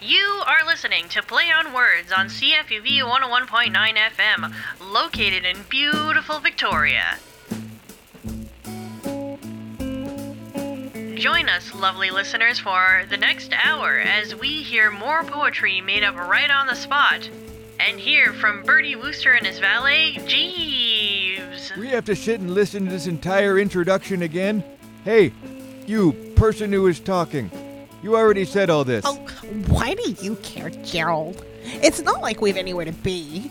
You are listening to Play on Words on CFUV 101.9 FM, located in beautiful Victoria. Join us, lovely listeners, for the next hour as we hear more poetry made up right on the spot and hear from Bertie Wooster and his valet, Jeeves. We have to sit and listen to this entire introduction again? Hey, you, person who is talking. You already said all this. Oh, why do you care, Gerald? It's not like we've anywhere to be.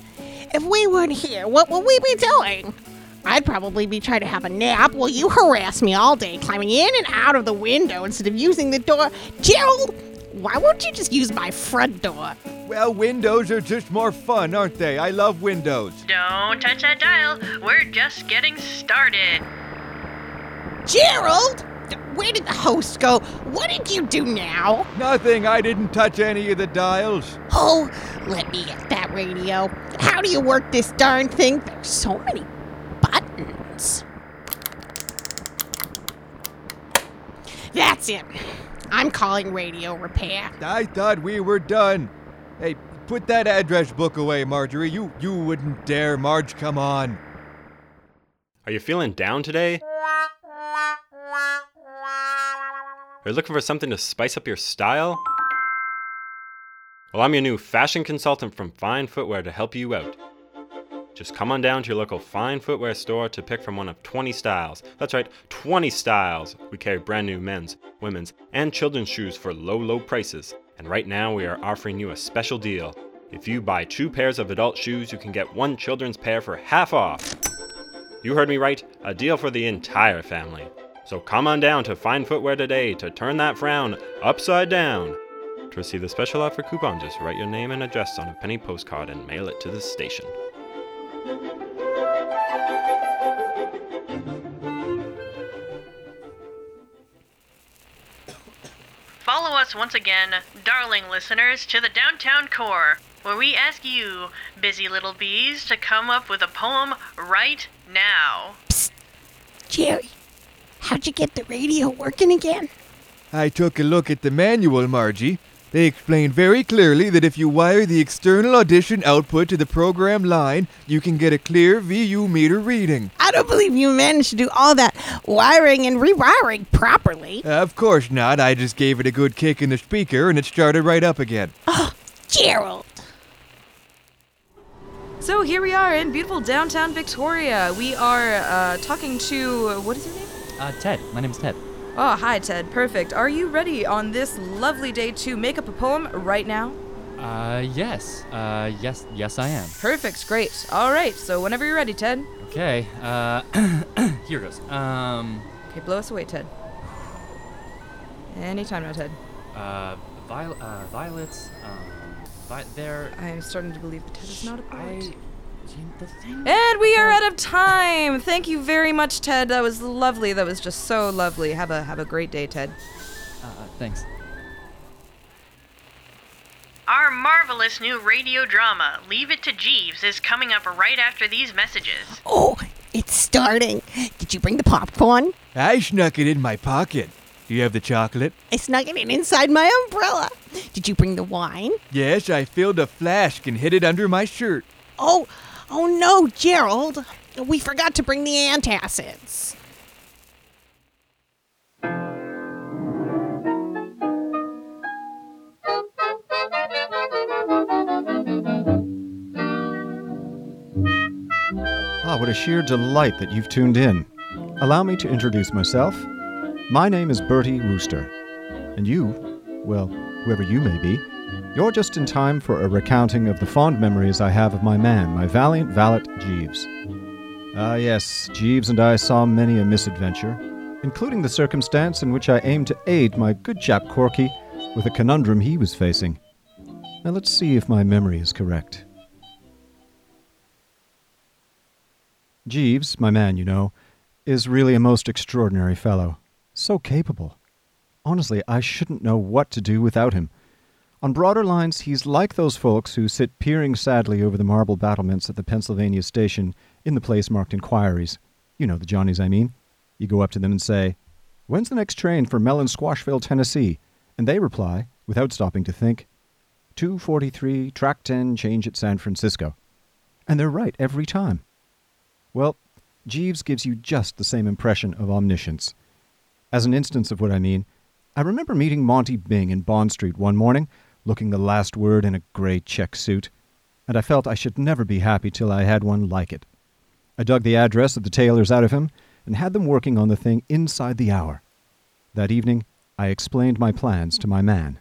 If we weren't here, what would we be doing? I'd probably be trying to have a nap while you harass me all day, climbing in and out of the window instead of using the door. Gerald, why won't you just use my front door? Well, windows are just more fun, aren't they? I love windows. Don't touch that dial. We're just getting started. Gerald! Where did the host go? What did you do now? Nothing. I didn't touch any of the dials. Oh, let me get that radio. How do you work this darn thing? There's so many buttons. That's it. I'm calling radio repair. I thought we were done. Hey, put that address book away, Margery. You you wouldn't dare, Marge. Come on. Are you feeling down today? Are you looking for something to spice up your style? Well, I'm your new fashion consultant from Fine Footwear to help you out. Just come on down to your local fine footwear store to pick from one of 20 styles. That's right, 20 styles. We carry brand new men's, women's, and children's shoes for low, low prices. And right now, we are offering you a special deal. If you buy two pairs of adult shoes, you can get one children's pair for half off. You heard me right, a deal for the entire family. So come on down to Fine Footwear today to turn that frown upside down. To receive the special offer coupon, just write your name and address on a penny postcard and mail it to the station. Follow us once again, darling listeners, to the downtown core, where we ask you, busy little bees, to come up with a poem right now. Jerry, how'd you get the radio working again? I took a look at the manual, Margie. They explain very clearly that if you wire the external audition output to the program line, you can get a clear VU meter reading. I don't believe you managed to do all that wiring and rewiring properly. Of course not. I just gave it a good kick in the speaker and it started right up again. Oh, Gerald. So here we are in beautiful downtown Victoria. We are uh, talking to what is your name? Uh, Ted. My name is Ted. Oh, hi Ted. Perfect. Are you ready on this lovely day to make up a poem right now? Uh, yes. Uh, yes, yes, I am. Perfect. Great. All right. So whenever you're ready, Ted. Okay. Uh, here goes. Um, Okay, blow us away, Ted. Anytime now, Ted. uh, viol- uh violets. Um, vi- they're. I'm starting to believe that Ted is not a poet. thing. And we are out of time. Thank you very much, Ted. That was lovely. That was just so lovely. Have a have a great day, Ted. Uh, thanks. Our marvelous new radio drama, Leave It to Jeeves, is coming up right after these messages. Oh, it's starting. Did you bring the popcorn? I snuck it in my pocket. Do you have the chocolate? I snuck it in inside my umbrella. Did you bring the wine? Yes, I filled a flask and hid it under my shirt. Oh, oh no, Gerald. We forgot to bring the antacids. Ah, what a sheer delight that you've tuned in. Allow me to introduce myself. My name is Bertie Wooster. And you, well, whoever you may be, you're just in time for a recounting of the fond memories I have of my man, my valiant valet Jeeves. Ah, yes, Jeeves and I saw many a misadventure, including the circumstance in which I aimed to aid my good chap Corky with a conundrum he was facing. Now let's see if my memory is correct. Jeeves, my man, you know, is really a most extraordinary fellow. So capable. Honestly, I shouldn't know what to do without him. On broader lines, he's like those folks who sit peering sadly over the marble battlements at the Pennsylvania station in the place marked Inquiries. You know the Johnnies I mean. You go up to them and say, When's the next train for Mellon Squashville, Tennessee? And they reply, without stopping to think, 243, track 10, change at San Francisco. And they're right every time. Well, Jeeves gives you just the same impression of omniscience. As an instance of what I mean, I remember meeting Monty Byng in Bond Street one morning, looking the last word in a grey check suit, and I felt I should never be happy till I had one like it. I dug the address of the tailors out of him and had them working on the thing inside the hour. That evening, I explained my plans to my man.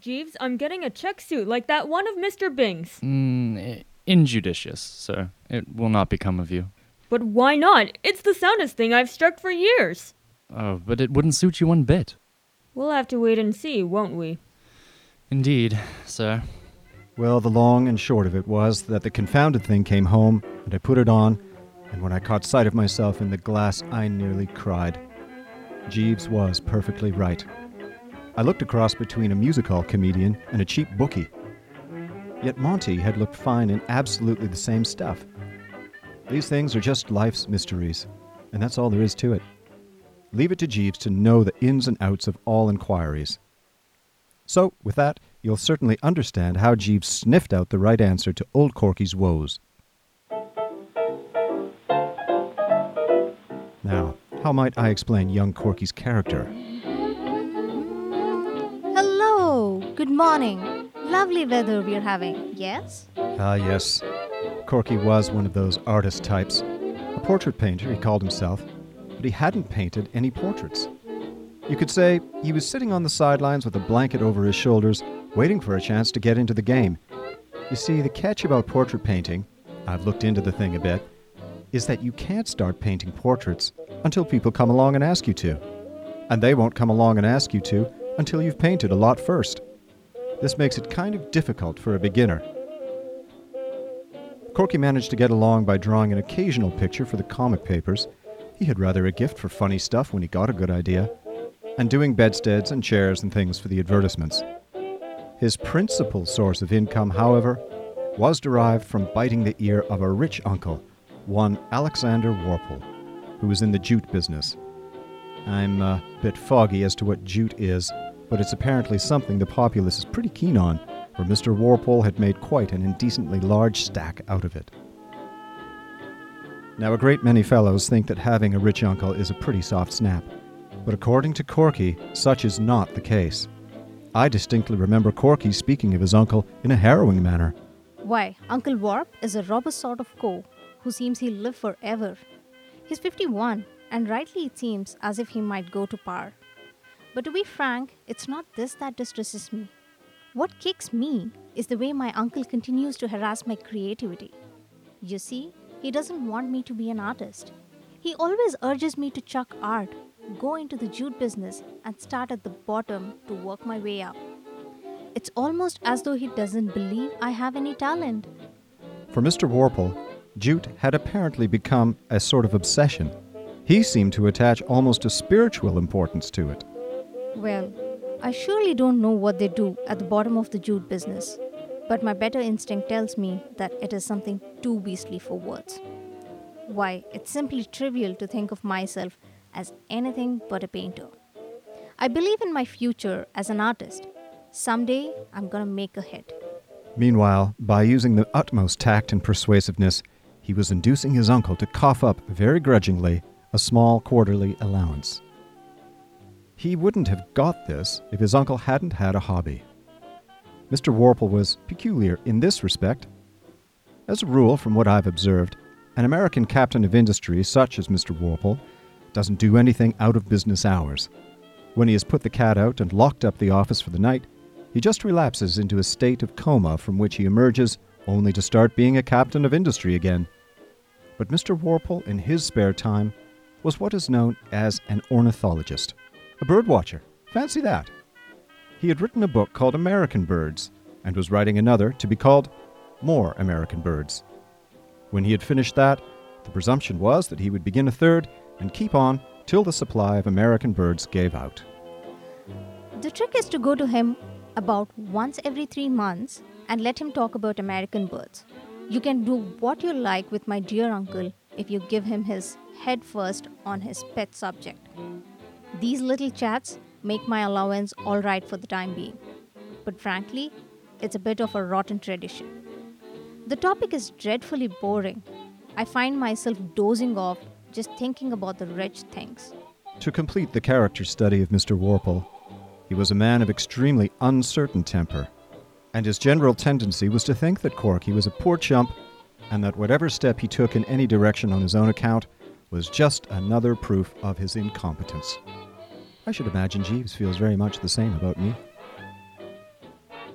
Jeeves, I'm getting a check suit like that one of Mr. Byng's. Mm, injudicious, sir. It will not become of you. But why not? It's the soundest thing I've struck for years. Oh, but it wouldn't suit you one bit. We'll have to wait and see, won't we? Indeed, sir. Well, the long and short of it was that the confounded thing came home, and I put it on, and when I caught sight of myself in the glass, I nearly cried. Jeeves was perfectly right. I looked across between a music hall comedian and a cheap bookie. Yet Monty had looked fine in absolutely the same stuff. These things are just life's mysteries, and that's all there is to it. Leave it to Jeeves to know the ins and outs of all inquiries. So, with that, you'll certainly understand how Jeeves sniffed out the right answer to Old Corky's woes. Now, how might I explain young Corky's character? Hello, good morning. Lovely weather we're having, yes? Ah, yes. Corky was one of those artist types. A portrait painter, he called himself, but he hadn't painted any portraits. You could say he was sitting on the sidelines with a blanket over his shoulders, waiting for a chance to get into the game. You see, the catch about portrait painting, I've looked into the thing a bit, is that you can't start painting portraits until people come along and ask you to. And they won't come along and ask you to until you've painted a lot first. This makes it kind of difficult for a beginner. Corky managed to get along by drawing an occasional picture for the comic papers. He had rather a gift for funny stuff when he got a good idea, and doing bedsteads and chairs and things for the advertisements. His principal source of income, however, was derived from biting the ear of a rich uncle, one Alexander Warple, who was in the jute business. I'm a bit foggy as to what jute is, but it's apparently something the populace is pretty keen on, for Mr. Warple had made quite an indecently large stack out of it. Now, a great many fellows think that having a rich uncle is a pretty soft snap, but according to Corky, such is not the case. I distinctly remember Corky speaking of his uncle in a harrowing manner. Why, Uncle Warp is a robust sort of co who seems he'll live forever. He's 51, and rightly it seems as if he might go to par. But to be frank, it's not this that distresses me. What kicks me is the way my uncle continues to harass my creativity. You see, he doesn't want me to be an artist. He always urges me to chuck art, go into the jute business, and start at the bottom to work my way up. It's almost as though he doesn't believe I have any talent. For Mr. Warple, jute had apparently become a sort of obsession. He seemed to attach almost a spiritual importance to it. Well, I surely don't know what they do at the bottom of the jute business, but my better instinct tells me that it is something too beastly for words. Why, it's simply trivial to think of myself as anything but a painter. I believe in my future as an artist. Someday I'm gonna make a hit. Meanwhile, by using the utmost tact and persuasiveness, he was inducing his uncle to cough up, very grudgingly, a small quarterly allowance. He wouldn't have got this if his uncle hadn't had a hobby. Mr. Warple was peculiar in this respect. As a rule, from what I've observed, an American captain of industry such as Mr. Warple doesn't do anything out of business hours. When he has put the cat out and locked up the office for the night, he just relapses into a state of coma from which he emerges only to start being a captain of industry again. But Mr. Warple, in his spare time, was what is known as an ornithologist, a bird watcher. Fancy that. He had written a book called American Birds, and was writing another to be called More American Birds. When he had finished that, the presumption was that he would begin a third and keep on till the supply of American birds gave out. The trick is to go to him about once every three months and let him talk about American birds. You can do what you like with my dear uncle if you give him his head first on his pet subject. These little chats make my allowance all right for the time being. But frankly, it's a bit of a rotten tradition. The topic is dreadfully boring. I find myself dozing off just thinking about the rich things. To complete the character study of Mr. Warple, he was a man of extremely uncertain temper, and his general tendency was to think that Corky was a poor chump and that whatever step he took in any direction on his own account was just another proof of his incompetence. I should imagine Jeeves feels very much the same about me.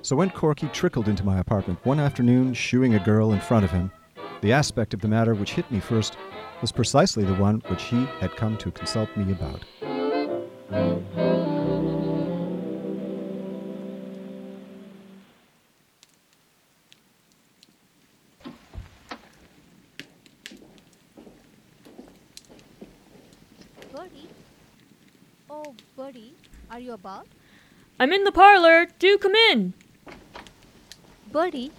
So when Corky trickled into my apartment one afternoon, shooing a girl in front of him, the aspect of the matter which hit me first was precisely the one which he had come to consult me about. Buddy? Oh, Bertie, are you about? I'm in the parlor. Do come in. Buddy,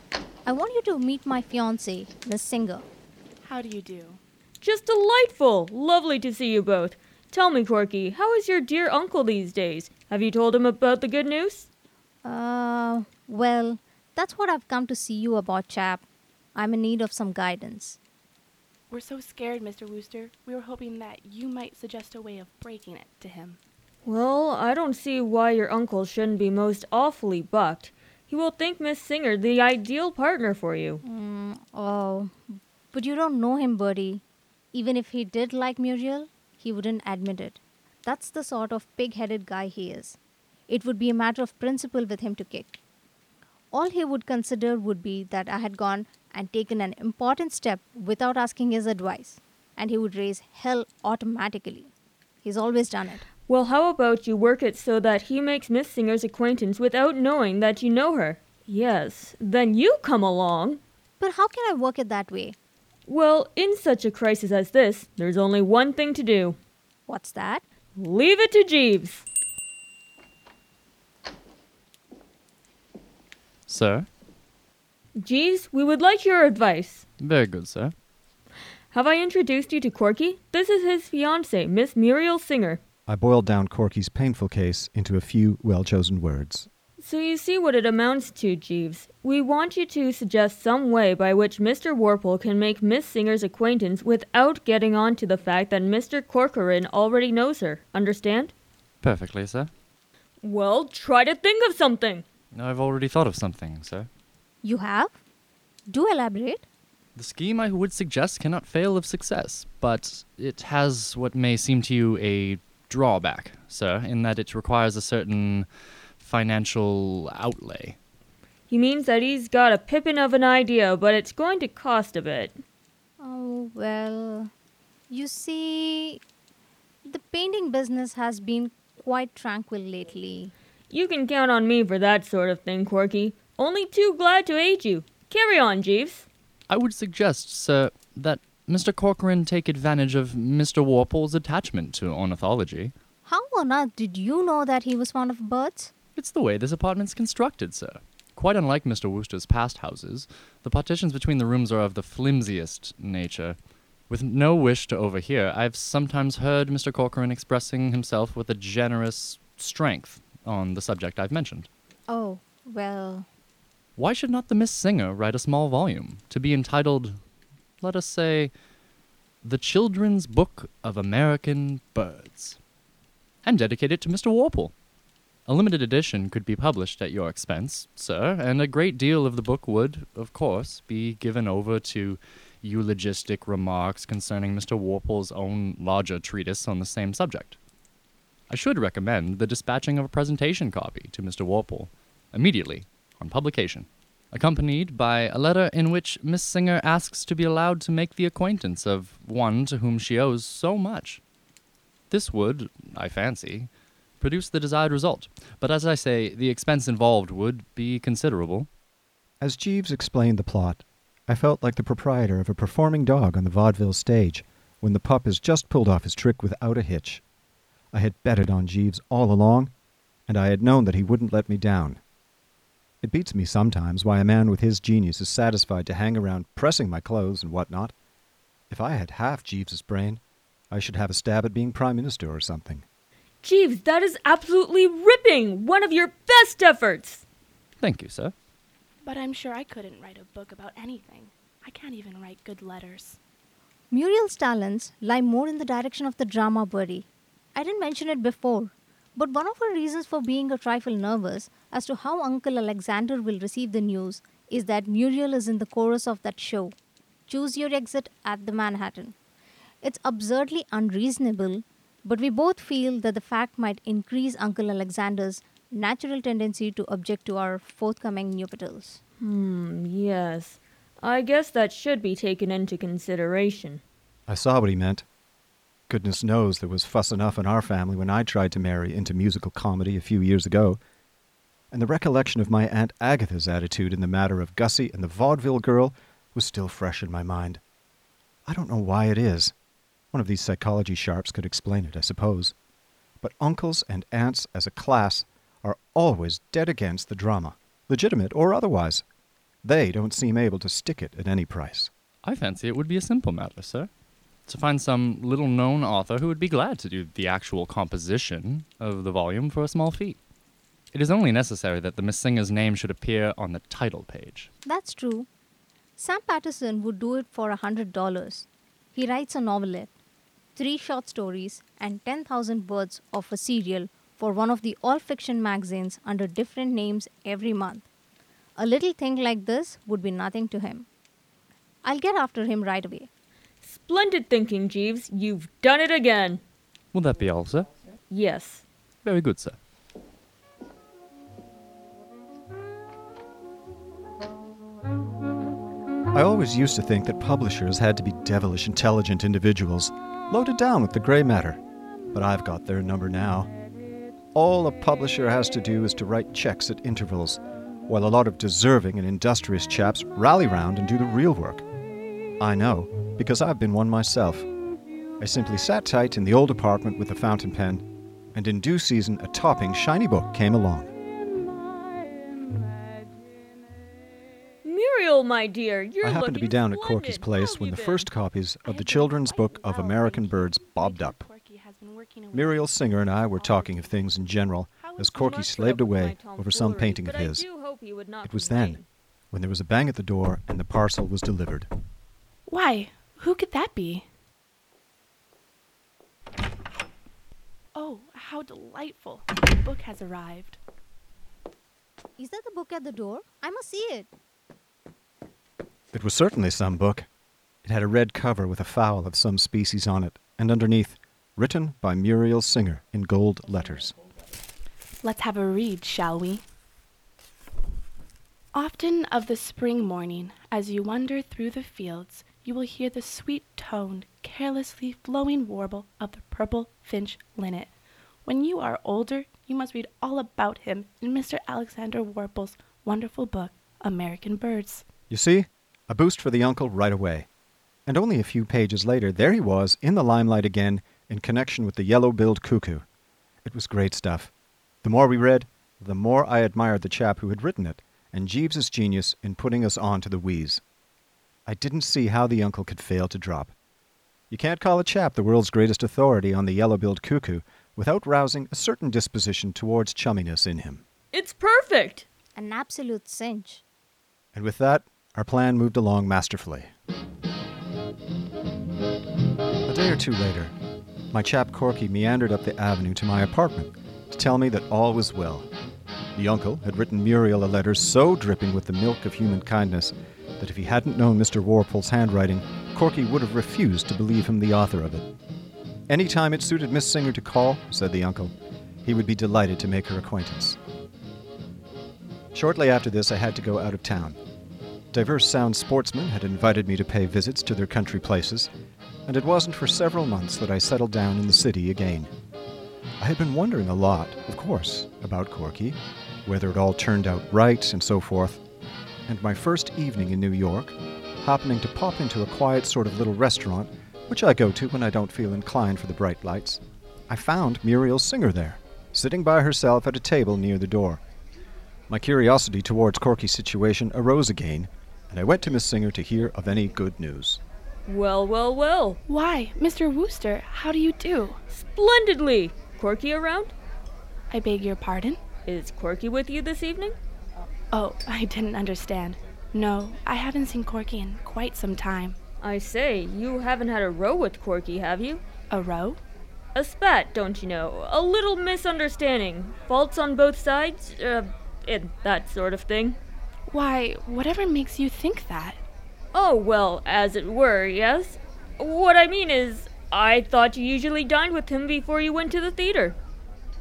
I want you to meet my fiance, Miss Singer. How do you do? Just delightful. Lovely to see you both. Tell me, Corky, how is your dear uncle these days? Have you told him about the good news? Uh, well, that's what I've come to see you about, chap. I'm in need of some guidance. We're so scared, Mr. Wooster. We were hoping that you might suggest a way of breaking it to him. Well, I don't see why your uncle shouldn't be most awfully bucked. He will think Miss Singer the ideal partner for you. Mm, oh, but you don't know him, Bertie. Even if he did like Muriel, he wouldn't admit it. That's the sort of pig headed guy he is. It would be a matter of principle with him to kick. All he would consider would be that I had gone and taken an important step without asking his advice, and he would raise hell automatically. He's always done it. Well, how about you work it so that he makes Miss Singer's acquaintance without knowing that you know her? Yes, then you come along. But how can I work it that way? Well, in such a crisis as this, there's only one thing to do. What's that? Leave it to Jeeves. Sir? Jeeves, we would like your advice. Very good, sir. Have I introduced you to Corky? This is his fiancée, Miss Muriel Singer. I boiled down Corky's painful case into a few well chosen words. So you see what it amounts to, Jeeves. We want you to suggest some way by which Mr. Warple can make Miss Singer's acquaintance without getting on to the fact that Mr. Corcoran already knows her. Understand? Perfectly, sir. Well, try to think of something. I've already thought of something, sir. You have? Do elaborate. The scheme I would suggest cannot fail of success, but it has what may seem to you a drawback, sir, in that it requires a certain financial outlay. He means that he's got a pippin of an idea, but it's going to cost a bit. Oh, well. You see, the painting business has been quite tranquil lately. You can count on me for that sort of thing, Corky. Only too glad to aid you. Carry on, Jeeves. I would suggest, sir, that Mr. Corcoran take advantage of Mr. Warple's attachment to ornithology. How on earth did you know that he was fond of birds? It's the way this apartment's constructed, sir. Quite unlike Mr. Wooster's past houses, the partitions between the rooms are of the flimsiest nature. With no wish to overhear, I've sometimes heard Mr. Corcoran expressing himself with a generous strength on the subject I've mentioned. Oh, well. Why should not the Miss Singer write a small volume to be entitled, let us say, The Children's Book of American Birds, and dedicate it to Mr. Warple? A limited edition could be published at your expense, sir, and a great deal of the book would, of course, be given over to eulogistic remarks concerning Mr. Warple's own larger treatise on the same subject. I should recommend the dispatching of a presentation copy to Mr. Warple immediately on publication, accompanied by a letter in which Miss Singer asks to be allowed to make the acquaintance of one to whom she owes so much. This would, I fancy, produce the desired result, but as I say, the expense involved would be considerable. As Jeeves explained the plot, I felt like the proprietor of a performing dog on the vaudeville stage when the pup has just pulled off his trick without a hitch. I had betted on Jeeves all along, and I had known that he wouldn't let me down. It beats me sometimes why a man with his genius is satisfied to hang around pressing my clothes and what not. If I had half Jeeves's brain, I should have a stab at being Prime Minister or something. Jeeves, that is absolutely ripping! One of your best efforts! Thank you, sir. But I'm sure I couldn't write a book about anything. I can't even write good letters. Muriel's talents lie more in the direction of the drama, Bertie. I didn't mention it before, but one of her reasons for being a trifle nervous as to how Uncle Alexander will receive the news is that Muriel is in the chorus of that show, Choose Your Exit at the Manhattan. It's absurdly unreasonable, but we both feel that the fact might increase Uncle Alexander's natural tendency to object to our forthcoming nuptials. Hmm, yes. I guess that should be taken into consideration. I saw what he meant. Goodness knows there was fuss enough in our family when I tried to marry into musical comedy a few years ago. And the recollection of my Aunt Agatha's attitude in the matter of Gussie and the vaudeville girl was still fresh in my mind. I don't know why it is. One of these psychology sharps could explain it, I suppose. But uncles and aunts as a class are always dead against the drama, legitimate or otherwise. They don't seem able to stick it at any price. I fancy it would be a simple matter, sir. To find some little known author who would be glad to do the actual composition of the volume for a small fee. It is only necessary that the Miss Singer's name should appear on the title page. That's true. Sam Patterson would do it for a hundred dollars. He writes a novelette, three short stories, and 10,000 words of a serial for one of the all fiction magazines under different names every month. A little thing like this would be nothing to him. I'll get after him right away. Splendid thinking, Jeeves. You've done it again. Will that be all, sir? Yes. Very good, sir. I always used to think that publishers had to be devilish intelligent individuals, loaded down with the gray matter. But I've got their number now. All a publisher has to do is to write checks at intervals, while a lot of deserving and industrious chaps rally round and do the real work. I know, because I've been one myself. I simply sat tight in the old apartment with a fountain pen, and in due season a topping, shiny book came along. Muriel, my dear, you're I happened to be looking down at splendid. Corky's place when the first copies of the children's book of American Birds bobbed up. Muriel Singer and I were talking of things in general as Corky slaved away over some painting of his. do hope he would not It was then when there was a bang at the door and the parcel was delivered. Why? Who could that be? Oh, how delightful. The book has arrived. Is that the book at the door? I must see it. It was certainly some book. It had a red cover with a fowl of some species on it, and underneath, written by Muriel Singer in gold letters. Let's have a read, shall we? Often of the spring morning, as you wander through the fields, you will hear the sweet toned, carelessly flowing warble of the purple finch linnet. When you are older, you must read all about him in Mr. Alexander Warple's wonderful book, American Birds. You see, a boost for the uncle right away. And only a few pages later, there he was in the limelight again in connection with the yellow billed cuckoo. It was great stuff. The more we read, the more I admired the chap who had written it, and Jeeves's genius in putting us on to the wheeze. I didn't see how the uncle could fail to drop. You can't call a chap the world's greatest authority on the yellow billed cuckoo without rousing a certain disposition towards chumminess in him. It's perfect. An absolute cinch. And with that, our plan moved along masterfully. A day or two later, my chap Corky meandered up the avenue to my apartment to tell me that all was well. The uncle had written Muriel a letter so dripping with the milk of human kindness that if he hadn't known Mr. Warple's handwriting, Corky would have refused to believe him the author of it. Any time it suited Miss Singer to call, said the uncle, he would be delighted to make her acquaintance. Shortly after this, I had to go out of town. Diverse sound sportsmen had invited me to pay visits to their country places, and it wasn't for several months that I settled down in the city again. I had been wondering a lot, of course, about Corky, whether it all turned out right and so forth, and my first evening in New York, happening to pop into a quiet sort of little restaurant, which I go to when I don't feel inclined for the bright lights, I found Muriel Singer there, sitting by herself at a table near the door. My curiosity towards Corky's situation arose again, and I went to Miss Singer to hear of any good news. Well, well, well. Why, Mr. Wooster, how do you do? Splendidly. Corky around? I beg your pardon? Is Corky with you this evening? Oh, I didn't understand. No, I haven't seen Corky in quite some time. I say, you haven't had a row with Corky, have you? A row? A spat, don't you know? A little misunderstanding. Faults on both sides? Uh, and that sort of thing. Why, whatever makes you think that? Oh, well, as it were, yes. What I mean is, I thought you usually dined with him before you went to the theater.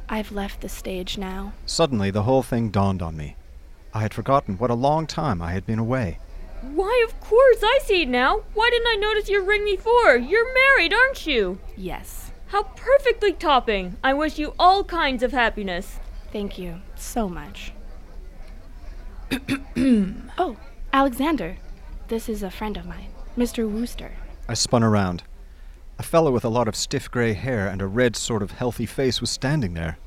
I've left the stage now. Suddenly, the whole thing dawned on me. I had forgotten what a long time I had been away. Why, of course, I see it now. Why didn't I notice your ring before? You're married, aren't you? Yes. How perfectly topping. I wish you all kinds of happiness. Thank you so much. oh, Alexander. This is a friend of mine, Mr. Wooster. I spun around. A fellow with a lot of stiff gray hair and a red sort of healthy face was standing there.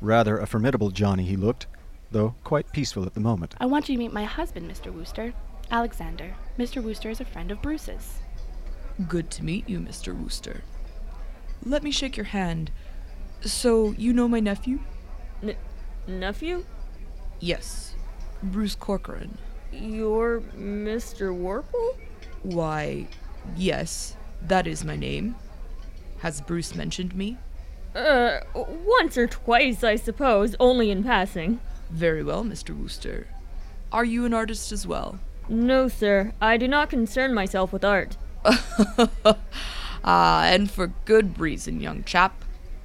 Rather a formidable Johnny he looked, though quite peaceful at the moment. I want you to meet my husband, Mr. Wooster. Alexander. Mr. Wooster is a friend of Bruce's. Good to meet you, Mr. Wooster. Let me shake your hand. So, you know my nephew? N- nephew? Yes, Bruce Corcoran. You're Mr. Warple? Why, yes, that is my name. Has Bruce mentioned me? Uh, once or twice, I suppose, only in passing. Very well, Mr. Wooster. Are you an artist as well? No, sir. I do not concern myself with art. ah, and for good reason, young chap.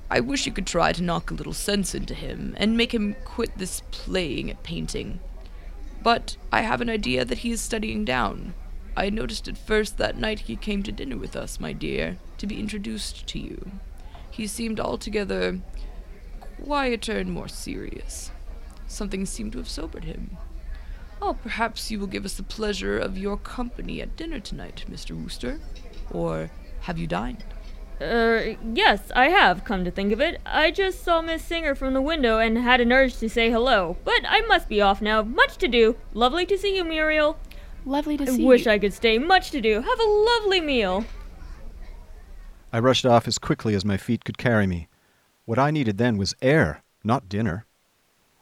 I wish you could try to knock a little sense into him and make him quit this playing at painting. But I have an idea that he is studying down. I noticed it first that night he came to dinner with us, my dear, to be introduced to you. He seemed altogether quieter and more serious. Something seemed to have sobered him. Oh, perhaps you will give us the pleasure of your company at dinner tonight, Mr. Wooster. Or have you dined? Uh, yes, I have, come to think of it. I just saw Miss Singer from the window and had an urge to say hello. But I must be off now. Much to do. Lovely to see you, Muriel. Lovely to I see you. I wish. I could stay. Much to do. Have a lovely meal. I rushed off as quickly as my feet could carry me. What I needed then was air, not dinner.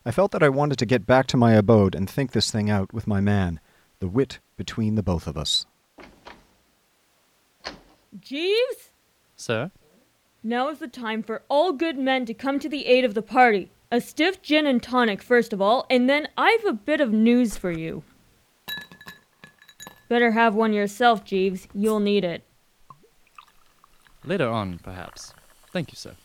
I felt that I wanted to get back to my abode and think this thing out with my man, the wit between the both of us. Jeeves? Sir? Now is the time for all good men to come to the aid of the party. A stiff gin and tonic, first of all, and then I've a bit of news for you. Better have one yourself, Jeeves. You'll need it. Later on, perhaps. Thank you, sir.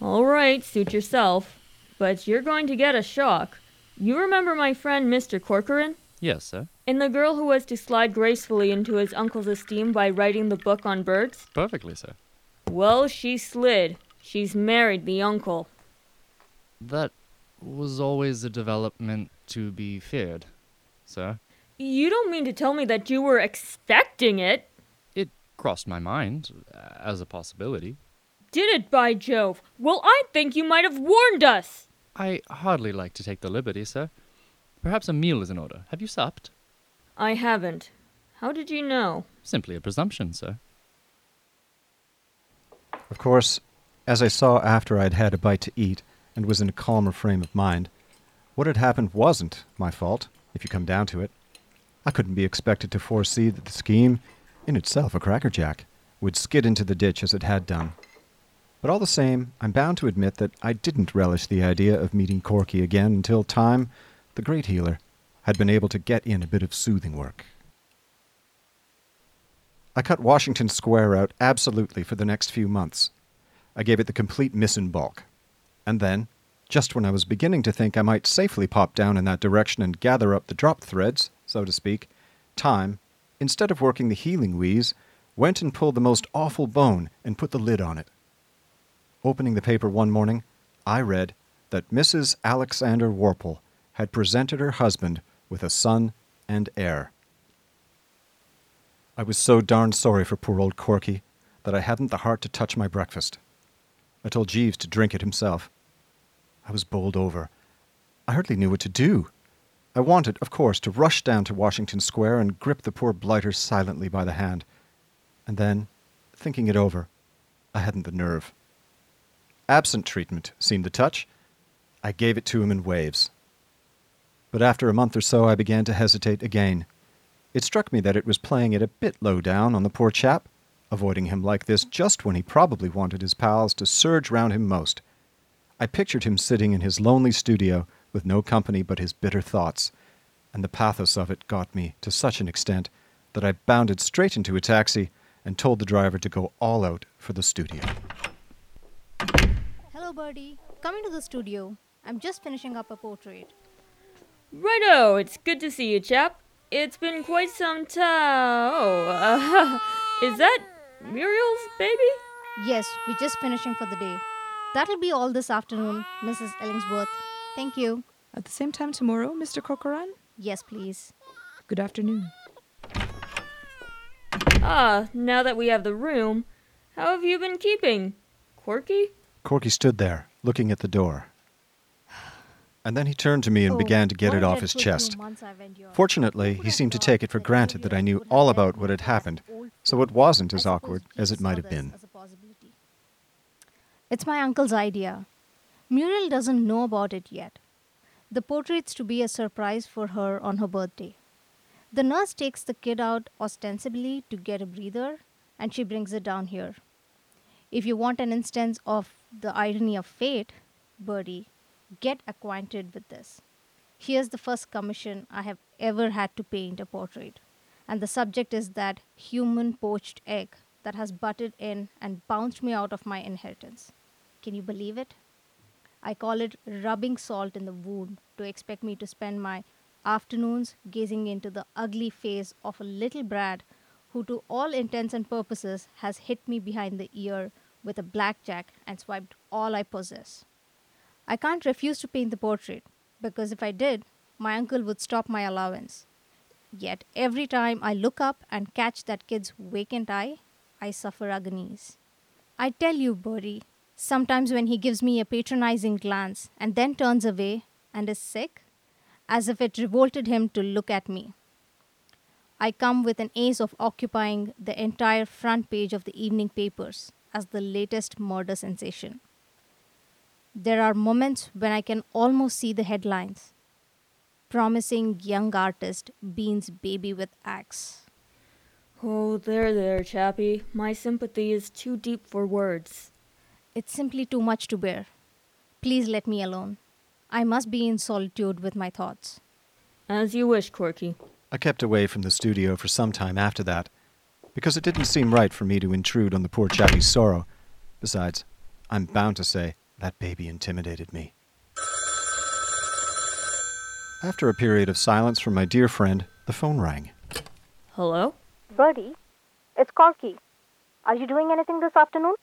All right, suit yourself. But you're going to get a shock. You remember my friend Mr. Corcoran? Yes, sir. And the girl who was to slide gracefully into his uncle's esteem by writing the book on birds? Perfectly, sir. Well, she slid. She's married the uncle. That was always a development to be feared, sir. You don't mean to tell me that you were expecting it? It crossed my mind uh, as a possibility. Did it, by Jove? Well, I think you might have warned us. I hardly like to take the liberty, sir. Perhaps a meal is in order. Have you supped? I haven't. How did you know? Simply a presumption, sir. Of course, as I saw after I'd had a bite to eat and was in a calmer frame of mind, what had happened wasn't my fault, if you come down to it. I couldn't be expected to foresee that the scheme, in itself a crackerjack, would skid into the ditch as it had done. But all the same, I'm bound to admit that I didn't relish the idea of meeting Corky again until Time, the great healer, had been able to get in a bit of soothing work. I cut Washington Square out absolutely for the next few months. I gave it the complete miss in bulk. And then, just when I was beginning to think I might safely pop down in that direction and gather up the drop threads, so to speak, Time, instead of working the healing wheeze, went and pulled the most awful bone and put the lid on it. Opening the paper one morning, I read that Mrs. Alexander Warple had presented her husband with a son and heir. I was so darn sorry for poor old Corky that I hadn't the heart to touch my breakfast. I told Jeeves to drink it himself. I was bowled over. I hardly knew what to do. I wanted, of course, to rush down to Washington Square and grip the poor blighter silently by the hand. And then, thinking it over, I hadn't the nerve. absent treatment seemed to touch, I gave it to him in waves. But after a month or so, I began to hesitate again. It struck me that it was playing it a bit low down on the poor chap, avoiding him like this just when he probably wanted his pals to surge round him most. I pictured him sitting in his lonely studio with no company but his bitter thoughts, and the pathos of it got me to such an extent that I bounded straight into a taxi and told the driver to go all out for the studio. Hello, Bertie. Come into the studio. I'm just finishing up a portrait. Righto, it's good to see you, chap. It's been quite some time. Oh, uh, is that Muriel's baby? Yes, we're just finishing for the day. That'll be all this afternoon, Mrs. Ellingsworth. Thank you. At the same time tomorrow, Mr. Corcoran? Yes, please. Good afternoon. Ah, now that we have the room, how have you been keeping? Corky? Corky stood there, looking at the door. And then he turned to me and Oh, began to get it off his chest. months I've endured. Fortunately, he seemed to take it for granted that I knew all about what had happened, so it wasn't as awkward as it might have been. It's my uncle's idea. Muriel doesn't know about it yet. The portrait's to be a surprise for her on her birthday. The nurse takes the kid out ostensibly to get a breather, and she brings it down here. If you want an instance of the irony of fate, Bertie, get acquainted with this. Here's the first commission I have ever had to paint a portrait, and the subject is that human poached egg that has butted in and bounced me out of my inheritance. Can you believe it? I call it rubbing salt in the wound to expect me to spend my afternoons gazing into the ugly face of a little brat who, to all intents and purposes, has hit me behind the ear with a blackjack and swiped all I possess. I can't refuse to paint the portrait because if I did, my uncle would stop my allowance. Yet every time I look up and catch that kid's vacant eye, I suffer agonies. I tell you, Bertie, sometimes when he gives me a patronizing glance and then turns away and is sick, as if it revolted him to look at me. I come with an ace of occupying the entire front page of the evening papers as the latest murder sensation. There are moments when I can almost see the headlines. Promising young artist beans baby with axe. Oh, there, there, chappie. My sympathy is too deep for words. It's simply too much to bear. Please let me alone. I must be in solitude with my thoughts. As you wish, Corky. I kept away from the studio for some time after that, because it didn't seem right for me to intrude on the poor chappie's sorrow. Besides, I'm bound to say that baby intimidated me. After a period of silence from my dear friend, the phone rang. Hello? Bertie, it's Corky. Are you doing anything this afternoon?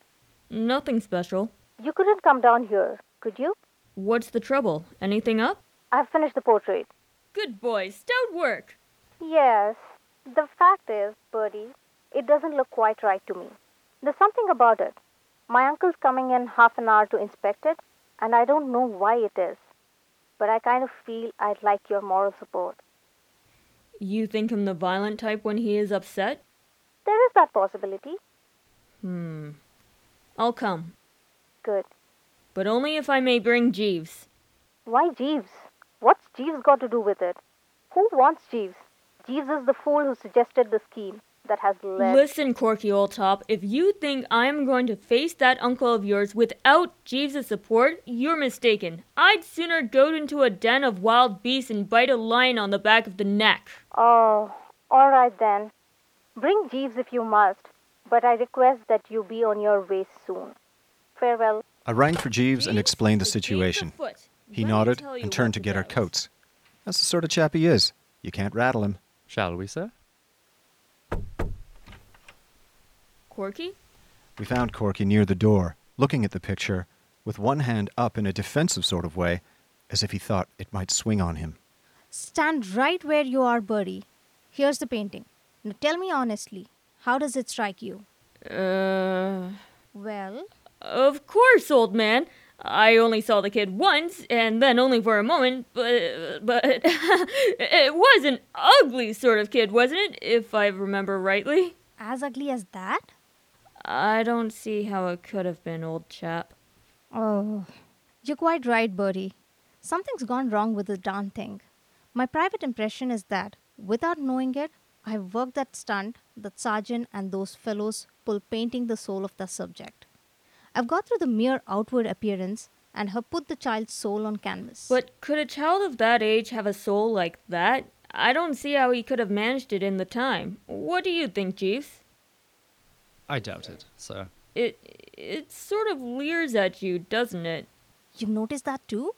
Nothing special. You couldn't come down here, could you? What's the trouble? Anything up? I've finished the portrait. Good boy, stout work. Yes. The fact is, Bertie, it doesn't look quite right to me. There's something about it. My uncle's coming in half an hour to inspect it, and I don't know why it is. But I kind of feel I'd like your moral support. You think him the violent type when he is upset? There is that possibility. Hmm. I'll come. Good. But only if I may bring Jeeves. Why Jeeves? What's Jeeves got to do with it? Who wants Jeeves? Jeeves is the fool who suggested the scheme that has led. Listen, Corky old top, if you think I'm going to face that uncle of yours without Jeeves' support, you're mistaken. I'd sooner go into a den of wild beasts and bite a lion on the back of the neck. Oh, all right then. Bring Jeeves if you must, but I request that you be on your way soon. Farewell. I rang for Jeeves and explained the situation. He Let nodded and turned to get our coats. That's the sort of chap he is. You can't rattle him. Shall we, sir? Corky? We found Corky near the door, looking at the picture, with one hand up in a defensive sort of way, as if he thought it might swing on him. Stand right where you are, Bertie. Here's the painting. Now tell me honestly, how does it strike you? Uh. Well, Of course, old man. I only saw the kid once, and then only for a moment, but. but. it was an ugly sort of kid, wasn't it? If I remember rightly. as ugly as that? I don't see how it could have been, old chap. Oh, you're quite right, Bertie. Something's gone wrong with the darn thing. My private impression is that, without knowing it, I've worked that stunt that Sargent and those fellows pull painting the soul of the subject. I've got through the mere outward appearance and have put the child's soul on canvas. But could a child of that age have a soul like that? I don't see how he could have managed it in the time. What do you think, Jeeves? I doubt it, sir. It it sort of leers at you, doesn't it? You've noticed that too?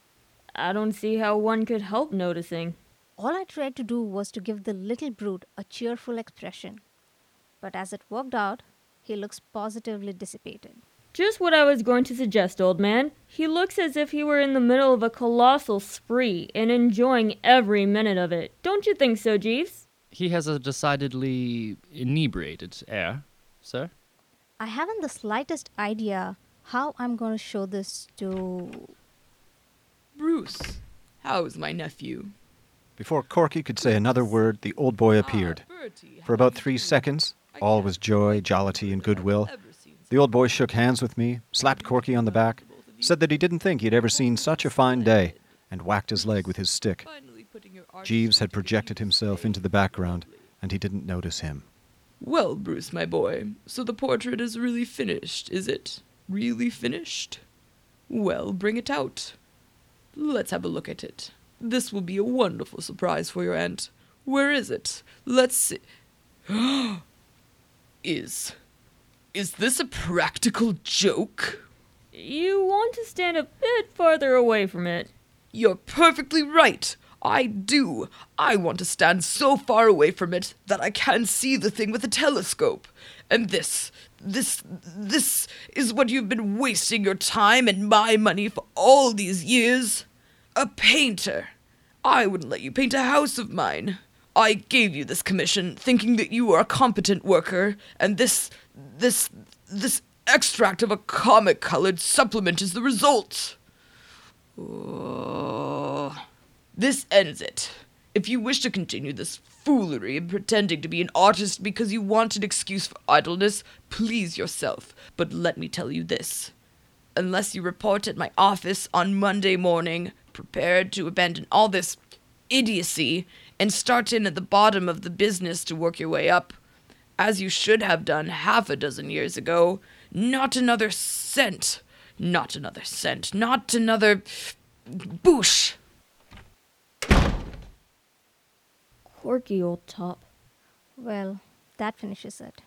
I don't see how one could help noticing. All I tried to do was to give the little brute a cheerful expression. But as it worked out, he looks positively dissipated. Just what I was going to suggest, old man. He looks as if he were in the middle of a colossal spree and enjoying every minute of it. Don't you think so, Jeeves? He has a decidedly inebriated air, sir. I haven't the slightest idea how I'm going to show this to. Bruce, how's my nephew? Before Corky could say another word, the old boy appeared. For about three seconds, all was joy, jollity, and goodwill. The old boy shook hands with me, slapped Corky on the back, said that he didn't think he'd ever seen such a fine day, and whacked his leg with his stick. Jeeves had projected himself into the background, and he didn't notice him. Well, Bruce, my boy, so the portrait is really finished, is it? Really finished? Well, bring it out. Let's have a look at it. This will be a wonderful surprise for your aunt. Where is it? Let's see. is. Is this a practical joke? You want to stand a bit farther away from it. You're perfectly right. I do. I want to stand so far away from it that I can see the thing with a telescope. And this, this, this is what you've been wasting your time and my money for all these years? A painter. I wouldn't let you paint a house of mine. I gave you this commission thinking that you were a competent worker, and this, this, this extract of a comic colored supplement is the result. Oh. This ends it. If you wish to continue this foolery and pretending to be an artist because you want an excuse for idleness, please yourself. But let me tell you this. Unless you report at my office on Monday morning, prepared to abandon all this idiocy and start in at the bottom of the business to work your way up, as you should have done half a dozen years ago, not another cent. Not another cent. Not another. boosh. Corky, old top. Well, that finishes it.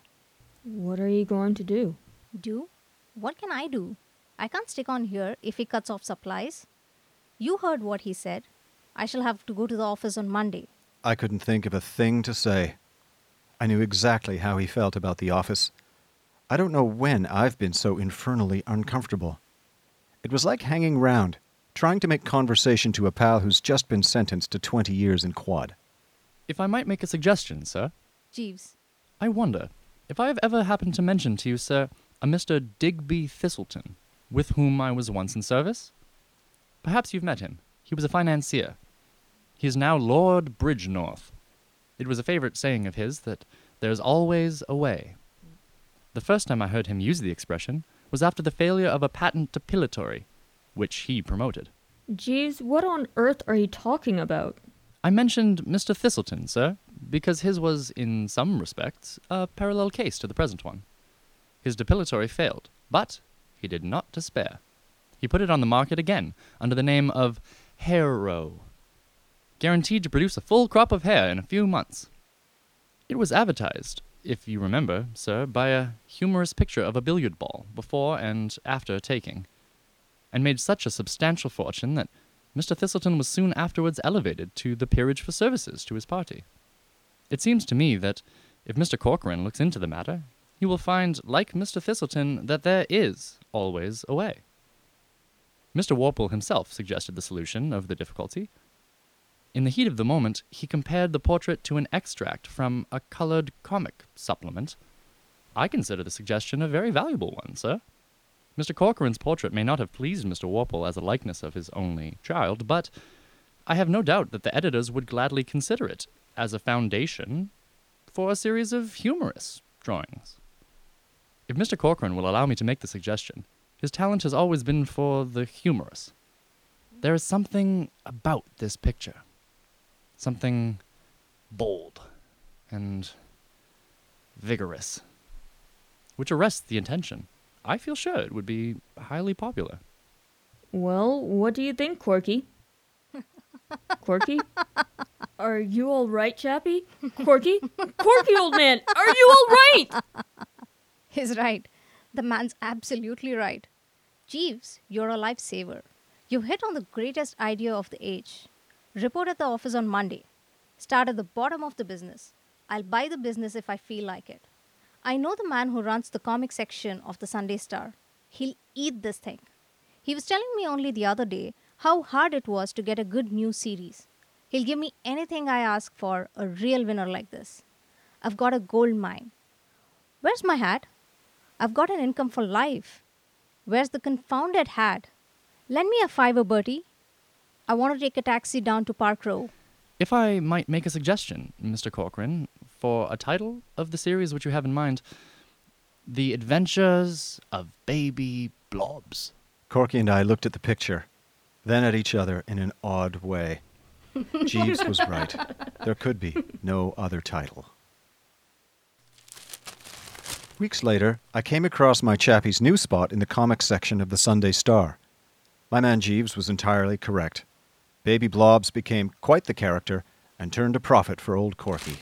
What are you going to do? Do? What can I do? I can't stick on here if he cuts off supplies. You heard what he said. I shall have to go to the office on Monday. I couldn't think of a thing to say. I knew exactly how he felt about the office. I don't know when I've been so infernally uncomfortable. It was like hanging round, trying to make conversation to a pal who's just been sentenced to 20 years in quad. If I might make a suggestion, sir. Jeeves. I wonder if I have ever happened to mention to you, sir, a Mr. Digby Thistleton, with whom I was once in service? Perhaps you've met him. He was a financier. He is now Lord Bridgnorth. It was a favorite saying of his that there's always a way. The first time I heard him use the expression was after the failure of a patent depilatory, which he promoted. Jeeves, what on earth are you talking about? I mentioned Mr. Thistleton, sir, because his was, in some respects, a parallel case to the present one. His depilatory failed, but he did not despair. He put it on the market again under the name of Hair-Row, guaranteed to produce a full crop of hair in a few months. It was advertised, if you remember, sir, by a humorous picture of a billiard ball before and after taking, and made such a substantial fortune that Mr. Thistleton was soon afterwards elevated to the peerage for services to his party. It seems to me that if Mr. Corcoran looks into the matter, he will find, like Mr. Thistleton, that there is always a way. Mr. Warple himself suggested the solution of the difficulty. In the heat of the moment, he compared the portrait to an extract from a colored comic supplement. I consider the suggestion a very valuable one, sir. Mr. Corcoran's portrait may not have pleased Mr. Warple as a likeness of his only child, but I have no doubt that the editors would gladly consider it as a foundation for a series of humorous drawings. If Mr. Corcoran will allow me to make the suggestion, His talent has always been for the humorous. There is something about this picture. Something bold and vigorous, which arrests the attention. I feel sure it would be highly popular. Well, what do you think, Corky? Corky? Are you all right, Chappie? Corky? Corky, old man, are you all right? He's right. The man's absolutely right. Jeeves, you're a lifesaver. You've hit on the greatest idea of the age. Report at the office on Monday. Start at the bottom of the business. I'll buy the business if I feel like it. I know the man who runs the comic section of the Sunday Star. He'll eat this thing. He was telling me only the other day how hard it was to get a good new series. He'll give me anything I ask for a real winner like this. I've got a gold mine. Where's my hat? I've got an income for life. Where's the confounded hat? Lend me a fiver, Bertie. I want to take a taxi down to Park Row. If I might make a suggestion, Mr. Corcoran, for a title of the series which you have in mind The Adventures of Baby Blobs. Corky and I looked at the picture, then at each other in an odd way. Jeeves was right. There could be no other title. Weeks later, I came across my chappie's new spot in the comics section of the Sunday Star. My man Jeeves was entirely correct. Baby Blobs became quite the character and turned a profit for old Corky.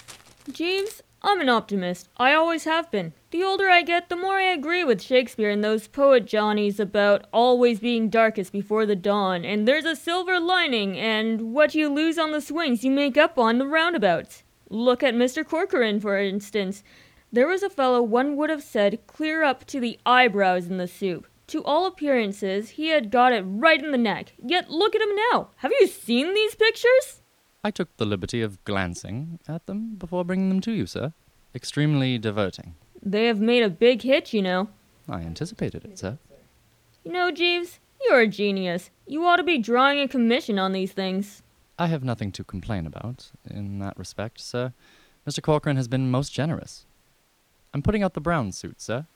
Jeeves, I'm an optimist. I always have been. The older I get, the more I agree with Shakespeare and those poet Johnnies about always being darkest before the dawn, and there's a silver lining, and what you lose on the swings you make up on the roundabouts. Look at Mr. Corcoran, for instance. There was a fellow one would have said clear up to the eyebrows in the soup. To all appearances, he had got it right in the neck. Yet look at him now. Have you seen these pictures? I took the liberty of glancing at them before bringing them to you, sir. Extremely diverting. They have made a big hit, you know. I anticipated it, sir. You know, Jeeves, you're a genius. You ought to be drawing a commission on these things. I have nothing to complain about in that respect, sir. Mr. Corcoran has been most generous. I'm putting out the brown suit, sir.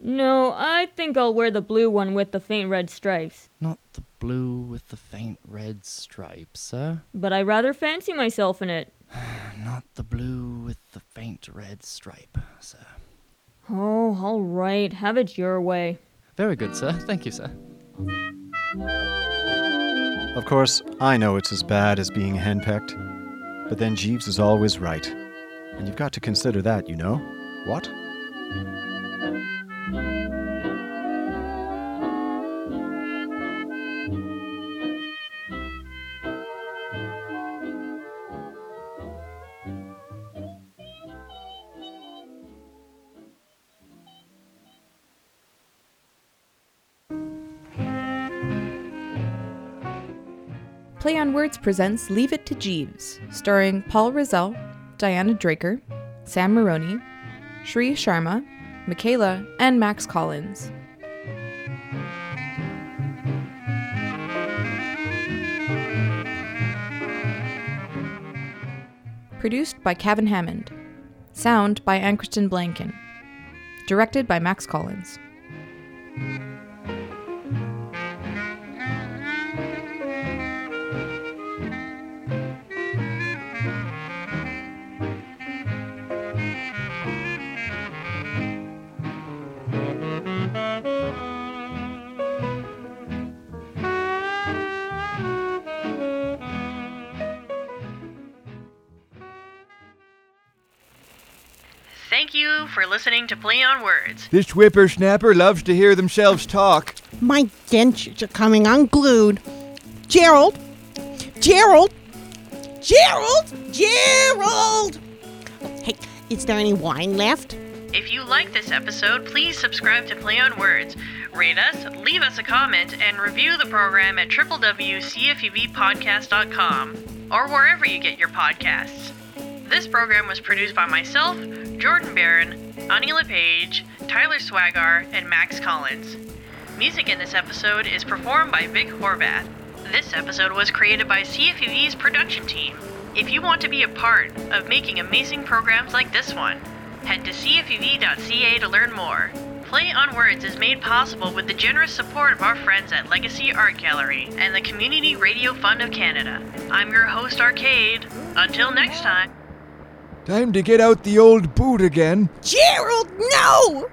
No, I think I'll wear the blue one with the faint red stripes. Not the blue with the faint red stripes, sir. But I rather fancy myself in it. Not the blue with the faint red stripe, sir. Oh, all right. Have it your way. Very good, sir. Thank you, sir. Of course, I know it's as bad as being henpecked, but then Jeeves is always right. And you've got to consider that, you know? What? Presents Leave It to Jeeves, starring Paul Rizal, Diana Draker, Sam Maroney, Shree Sharma, Michaela, and Max Collins. Produced by Kavan Hammond. Sound by Ankristin Blanken. Directed by Max Collins. Thank you for listening to Play on Words. This whippersnapper loves to hear themselves talk. My dentures are coming unglued. Gerald! Gerald! Gerald! Gerald! Hey, is there any wine left? If you like this episode, please subscribe to Play on Words, rate us, leave us a comment, and review the program at www.cfevpodcast.com or wherever you get your podcasts. This program was produced by myself, Jordan Baron, Annie Lepage, Tyler Swagar, and Max Collins. Music in this episode is performed by Vic Horvath. This episode was created by CFUV's production team. If you want to be a part of making amazing programs like this one, head to cfuv.ca to learn more. Play on Words is made possible with the generous support of our friends at Legacy Art Gallery and the Community Radio Fund of Canada. I'm your host, Arcade. Until next time. Time to get out the old boot again. Gerald, no!